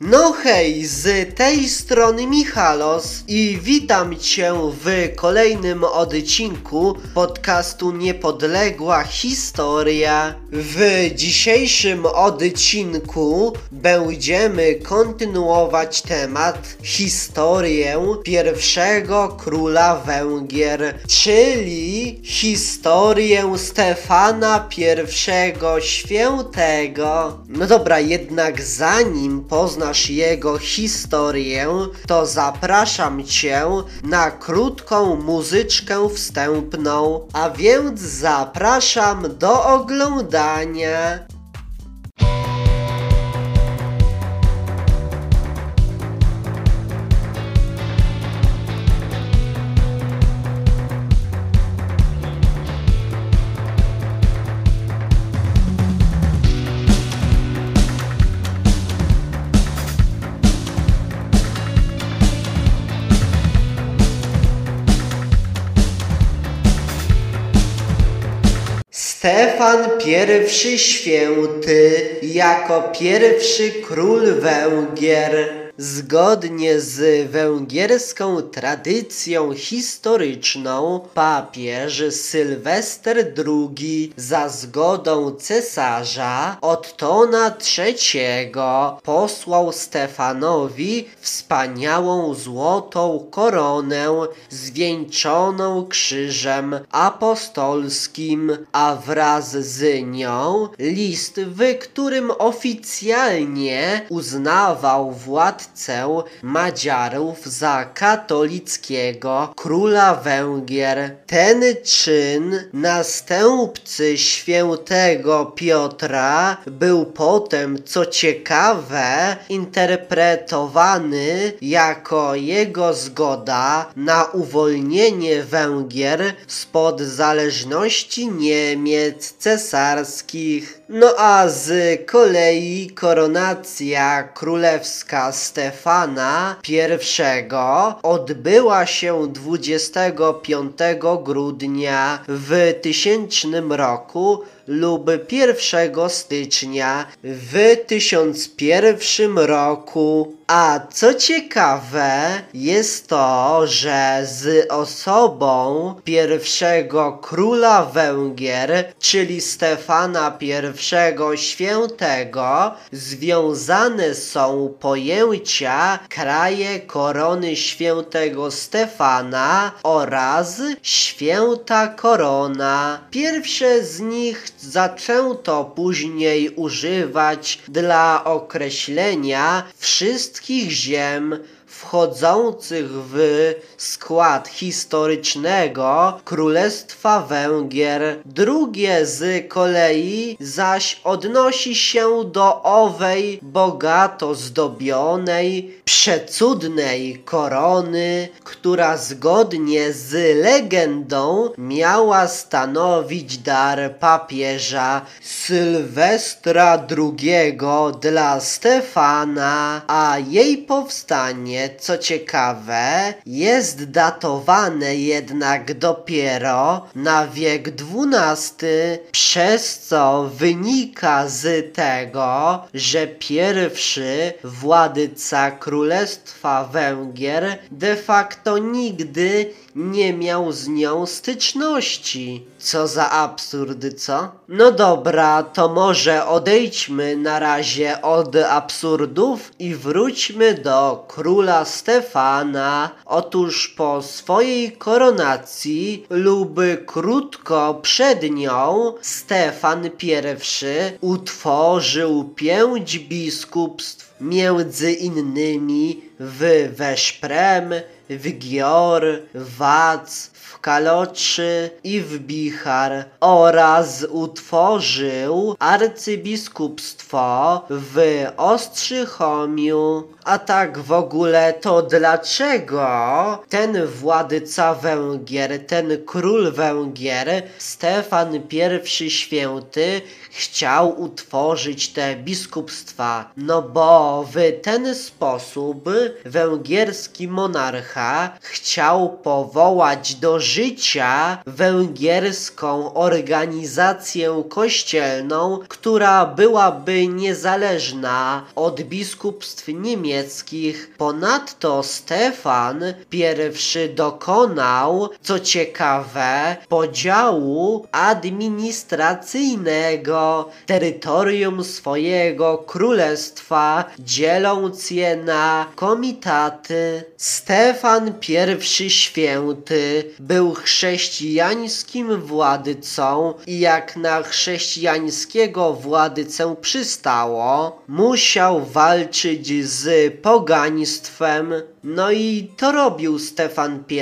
No hej, z tej strony Michalos i witam Cię w kolejnym odcinku podcastu Niepodległa Historia. W dzisiejszym odcinku będziemy kontynuować temat historię pierwszego króla Węgier, czyli historię Stefana I Świętego. No dobra, jednak zanim poznasz jego historię, to zapraszam Cię na krótką muzyczkę wstępną, a więc zapraszam do oglądania. Stefan I Święty jako pierwszy król Węgier Zgodnie z węgierską tradycją historyczną, papież Sylwester II za zgodą cesarza Ottona III posłał Stefanowi wspaniałą złotą koronę zwieńczoną krzyżem apostolskim, a wraz z nią list, w którym oficjalnie uznawał władcę Madziarów za katolickiego króla Węgier. Ten czyn następcy świętego Piotra był potem, co ciekawe, interpretowany jako jego zgoda na uwolnienie Węgier spod zależności Niemiec cesarskich. No a z kolei koronacja królewska Stefana I odbyła się 25 grudnia w tysięcznym roku lub 1 stycznia w 1001 roku. A co ciekawe, jest to, że z osobą pierwszego króla Węgier, czyli Stefana I Świętego, związane są pojęcia kraje korony świętego Stefana oraz święta korona. Pierwsze z nich zaczęto później używać dla określenia wszystkich ziem wchodzących w skład historycznego Królestwa Węgier. Drugie z kolei zaś odnosi się do owej bogato zdobionej, przecudnej korony, która zgodnie z legendą miała stanowić dar papieża Sylwestra II dla Stefana, a jej powstanie co ciekawe, jest datowane jednak dopiero na wiek XII, przez co wynika z tego, że pierwszy władca Królestwa Węgier de facto nigdy nie miał z nią styczności. Co za absurdy, co? No dobra, to może odejdźmy na razie od absurdów i wróćmy do króla Stefana. Otóż po swojej koronacji lub krótko przed nią Stefan I utworzył pięć biskupstw, między innymi w Weszprem, w Gior, Wac, Kaloczy i w Bichar oraz utworzył arcybiskupstwo w Ostrzychomiu. A tak w ogóle to dlaczego ten władca Węgier, ten król Węgier, Stefan I Święty, chciał utworzyć te biskupstwa, no bo w ten sposób węgierski monarcha chciał powołać do życia węgierską organizację kościelną, która byłaby niezależna od biskupstw niemieckich. Ponadto Stefan I dokonał, co ciekawe, podziału administracyjnego terytorium swojego królestwa, dzieląc je na komitaty. Stefan I Święty był chrześcijańskim władcą i jak na chrześcijańskiego władcę przystało, musiał walczyć z pogaństwem, no i to robił Stefan I.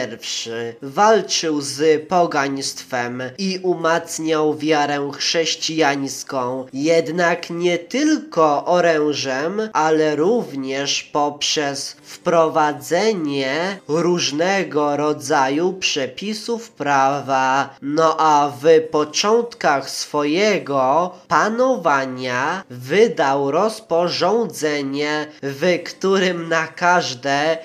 Walczył z pogaństwem i umacniał wiarę chrześcijańską, jednak nie tylko orężem, ale również poprzez wprowadzenie różnego rodzaju przepisów prawa. No a w początkach swojego panowania wydał rozporządzenie, w którym na każde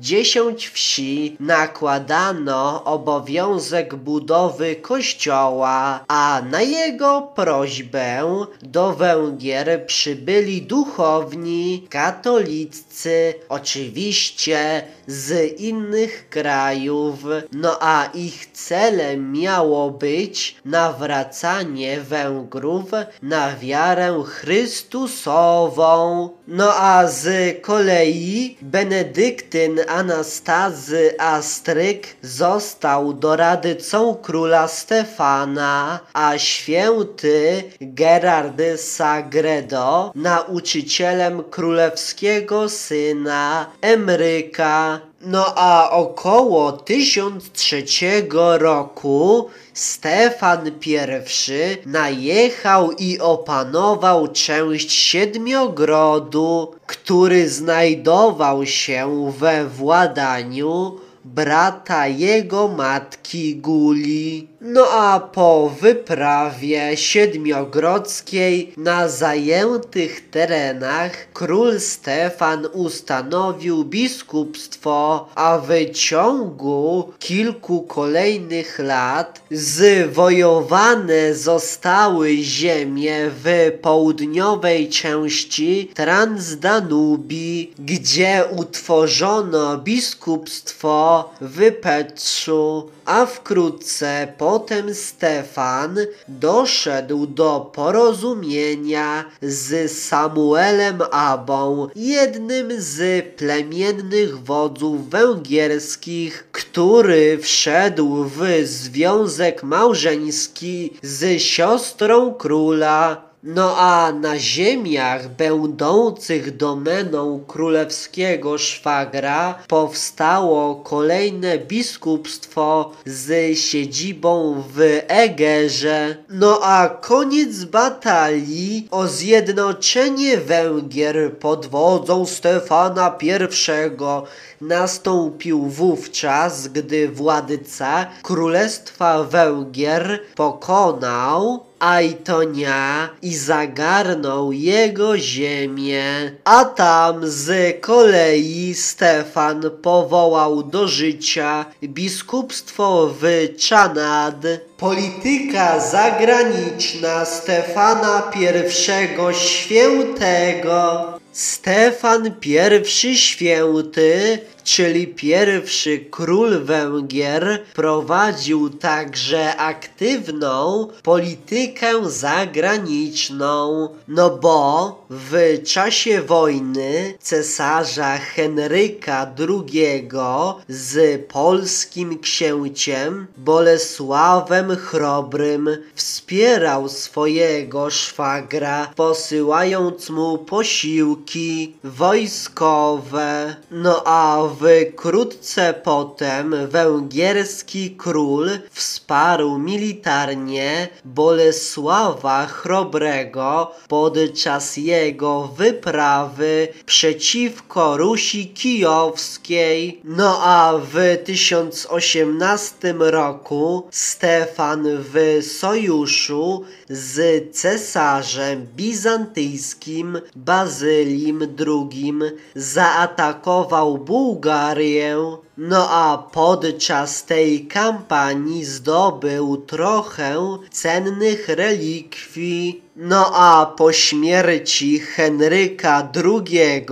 dziesięć wsi nakładano obowiązek budowy kościoła, a na jego prośbę do Węgier przybyli duchowni katoliccy, oczywiście z innych krajów, no a ich celem miało być nawracanie Węgrów na wiarę Chrystusową. No a z kolei Benedyktyn Anastazy Astryk został doradcą króla Stefana, a święty Gerard Sagredo nauczycielem królewskiego syna Emryka. No a około 1003 roku Stefan I najechał i opanował część Siedmiogrodu, który znajdował się we władaniu brata jego matki Guli. No a po wyprawie siedmiogrodzkiej na zajętych terenach król Stefan ustanowił biskupstwo, a w ciągu kilku kolejnych lat zwojowane zostały ziemie w południowej części Transdanubii, gdzie utworzono biskupstwo w Petrzu, a wkrótce potem Stefan doszedł do porozumienia z Samuelem Abą, jednym z plemiennych wodzów węgierskich, który wszedł w związek małżeński z siostrą króla. No a na ziemiach będących domeną królewskiego szwagra powstało kolejne biskupstwo z siedzibą w Egerze. No a koniec batalii o zjednoczenie Węgier pod wodzą Stefana I nastąpił wówczas, gdy władca Królestwa Węgier pokonał Aitonia i zagarnął jego ziemię, a tam z kolei Stefan powołał do życia biskupstwo w Czanad. Polityka zagraniczna Stefana I Świętego Stefan I Święty, czyli pierwszy król Węgier, prowadził także aktywną politykę zagraniczną, no bo w czasie wojny cesarza Henryka II z polskim księciem Bolesławem Chrobrym wspierał swojego szwagra, posyłając mu posiłki wojskowe. No a wkrótce potem węgierski król wsparł militarnie Bolesława Chrobrego podczas jego wyprawy przeciwko Rusi Kijowskiej. No a w 1018 roku Stefan w sojuszu z cesarzem bizantyjskim Bazylim II zaatakował Bułgarię. Bulgarian No a podczas tej kampanii zdobył trochę cennych relikwii. No a po śmierci Henryka II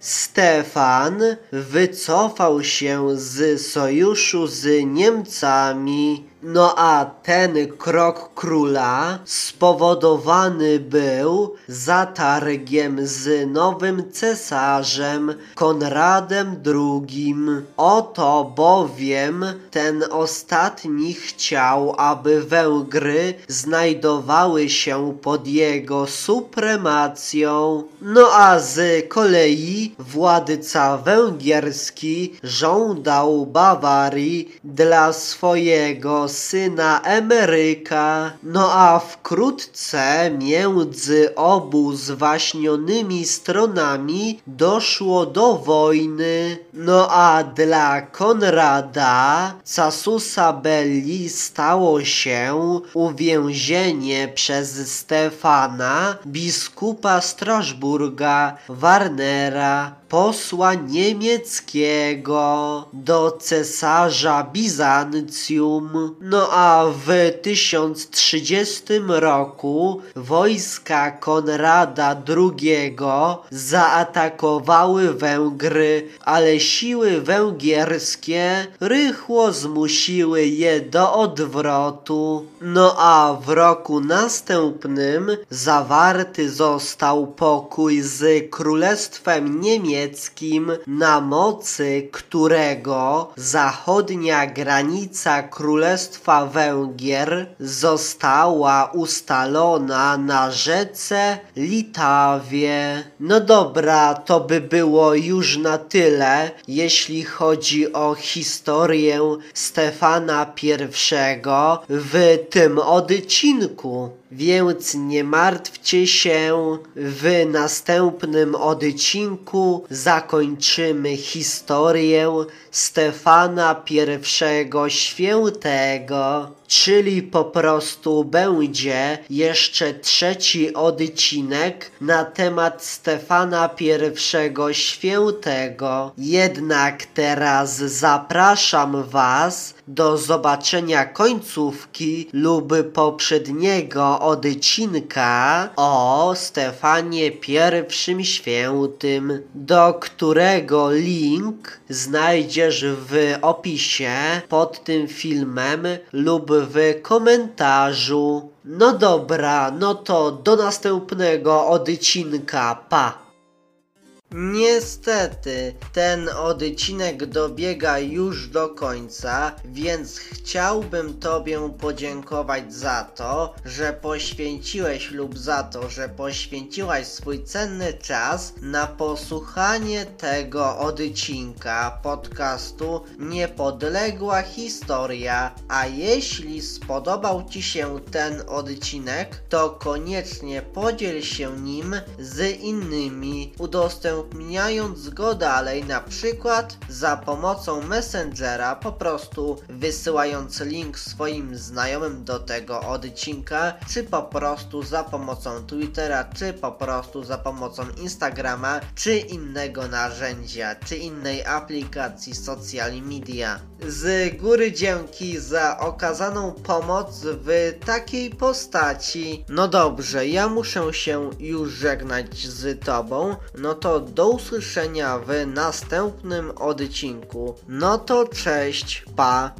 Stefan wycofał się z sojuszu z Niemcami. No a ten krok króla spowodowany był zatargiem z nowym cesarzem Konradem II. Oto bowiem ten ostatni chciał, aby Węgry znajdowały się pod jego supremacją. No a z kolei władca węgierski żądał Bawarii dla swojego syna Emeryka. No a wkrótce między obu zwaśnionymi stronami doszło do wojny. No a dla Konrada Casusa Belli stało się uwięzienie przez Stefana, biskupa Strasburga, Warnera, posła niemieckiego do cesarza Bizancjum. No a w 1030 roku wojska Konrada II zaatakowały Węgry, ale siły węgierskie rychło zmusiły je do odwrotu. No a w roku następnym zawarty został pokój z Królestwem Niemieckim, na mocy którego zachodnia granica Królestwa Węgier została ustalona na rzece Litawie. No dobra, to by było już na tyle, jeśli chodzi o historię Stefana I w tym odcinku. Więc nie martwcie się, w następnym odcinku zakończymy historię Stefana I Świętego, czyli po prostu będzie jeszcze trzeci odcinek na temat Stefana I Świętego. Jednak teraz zapraszam Was do zobaczenia końcówki lub poprzedniego odcinka o Stefanie I Świętym, do którego link znajdziesz w opisie pod tym filmem lub w komentarzu. No dobra, no to do następnego odcinka. Pa! Niestety, ten odcinek dobiega już do końca, więc chciałbym Tobie podziękować za to, że poświęciłeś lub za to, że poświęciłaś swój cenny czas na posłuchanie tego odcinka podcastu Niepodległa Historia. A jeśli spodobał Ci się ten odcinek, to koniecznie podziel się nim z innymi, udostępnij udostępniając go dalej, na przykład za pomocą Messengera, po prostu wysyłając link swoim znajomym do tego odcinka, czy po prostu za pomocą Twittera, czy po prostu za pomocą Instagrama, czy innego narzędzia, czy innej aplikacji social media. Z góry dzięki za okazaną pomoc w takiej postaci. No dobrze, ja muszę się już żegnać z Tobą, no to do usłyszenia w następnym odcinku. No to cześć, pa!